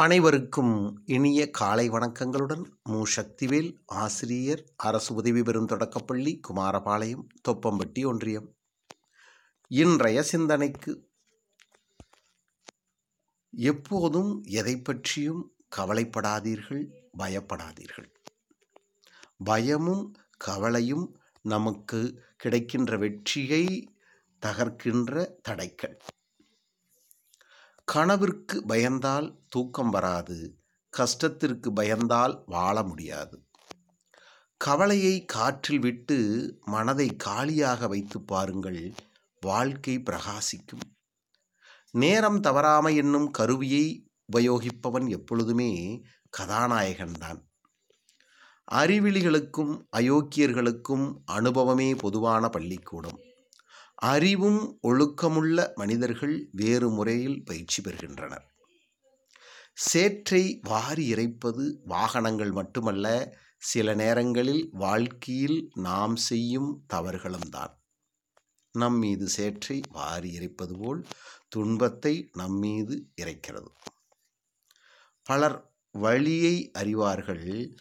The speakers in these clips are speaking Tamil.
அனைவருக்கும் இனிய காலை வணக்கங்களுடன் மு. சக்திவேல் ஆசிரியர் அரசு உதவி பெறும் தொடக்கப்பள்ளி குமாரபாளையம் தொப்பம்பட்டி ஒன்றியம். இன்றைய சிந்தனைக்கு எப்போதும் எதை பற்றியும் கவலைப்படாதீர்கள் பயப்படாதீர்கள். பயமும் கவலையும் நமக்கு கிடைக்கின்ற வெற்றியை தகர்க்கின்ற தடைகள். கனவிற்கு பயந்தால் தூக்கம் வராது கஷ்டத்திற்கு பயந்தால் வாழ முடியாது. கவலையை காற்றில் விட்டு மனதை காலியாக வைத்து பாருங்கள் வாழ்க்கை பிரகாசிக்கும். நேரம் தவறாமை என்னும் கருவியை உபயோகிப்பவன் எப்பொழுதுமே கதாநாயகன்தான் அறிவிலிகளுக்கும் அயோக்கியர்களுக்கும் அனுபவமே பொதுவான பள்ளிக்கூடம். அறிவும் ஒழுக்கமுள்ள மனிதர்கள் வேறு முறையில் பயிற்சி பெறுகின்றனர். சேற்றை வாரி இறைப்பது வாகனங்கள் மட்டுமல்ல சில நேரங்களில் வாழ்க்கையில் நாம் செய்யும் தவறுகளும் தான். நம் மீது சேற்றை வாரி இறைப்பது போல் துன்பத்தை நம் மீது இறைக்கிறது. பலர் வழியை அறிவார்கள்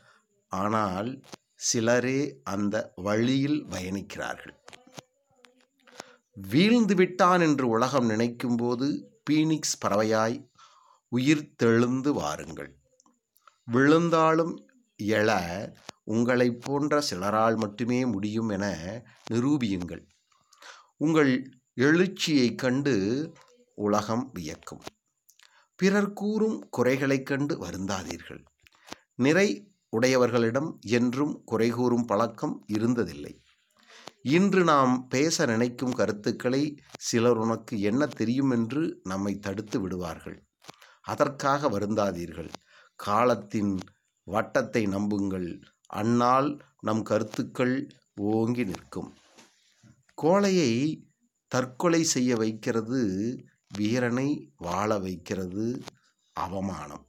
ஆனால் சிலரே அந்த வழியில் பயணிக்கிறார்கள். வீழ்ந்து விட்டான் என்று உலகம் நினைக்கும்போது பீனிக்ஸ் பறவையாய் உயிர் தெழுந்து வாருங்கள். விழுந்தாலும் எழ உங்களைப் போன்ற சிலரால் மட்டுமே முடியும் என நிரூபியுங்கள். உங்கள் எழுச்சியைக் கண்டு உலகம் வியக்கும். பிறர் கூறும் குறைகளைக் கண்டு வருந்தாதீர்கள். நிறை உடையவர்களிடம் என்றும் குறை கூறும் பழக்கம் இருந்ததில்லை. இன்று நாம் பேச நினைக்கும் கருத்துக்களை சிலர் உனக்கு என்ன தெரியும் என்று நம்மை தடுத்து விடுவார்கள். அதற்காக வருந்தாதீர்கள். காலத்தின் வட்டத்தை நம்புங்கள். அன்னால் நம் கருத்துக்கள் ஓங்கி நிற்கும். கோழையை தற்கொலை செய்ய வைக்கிறது வீரனை வாழ வைக்கிறது அவமானம்.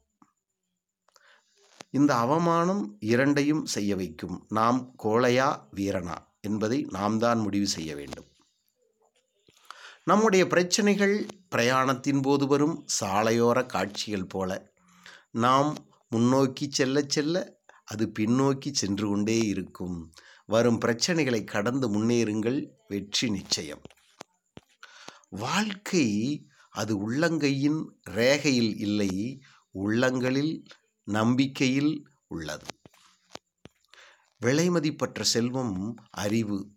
இந்த அவமானம் இரண்டையும் செய்ய வைக்கும். நாம் கோழையா வீரனா? என்பதை நாம் தான் முடிவு செய்ய வேண்டும். நம்முடைய பிரச்சனைகள் பிரயாணத்தின் போது வரும் சாலையோர காட்சிகள் போல நாம் முன்னோக்கி செல்ல செல்ல அது பின்னோக்கி சென்று கொண்டே இருக்கும். வரும் பிரச்சனைகளை கடந்து முன்னேறுங்கள் வெற்றி நிச்சயம். வாழ்க்கை அது உள்ளங்கையின் ரேகையில் இல்லை உள்ளங்களில் நம்பிக்கையில் உள்ளது. விலைமதிப்பற்ற செல்வம் அறிவு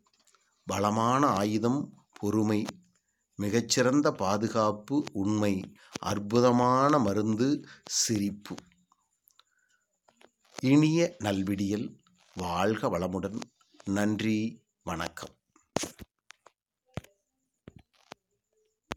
பலமான ஆயுதம் பொறுமை மிகச்சிறந்த பாதுகாப்பு உண்மை அற்புதமான மருந்து சிரிப்பு. இனிய நல்விடியல் வாழ்க வளமுடன். நன்றி வணக்கம்.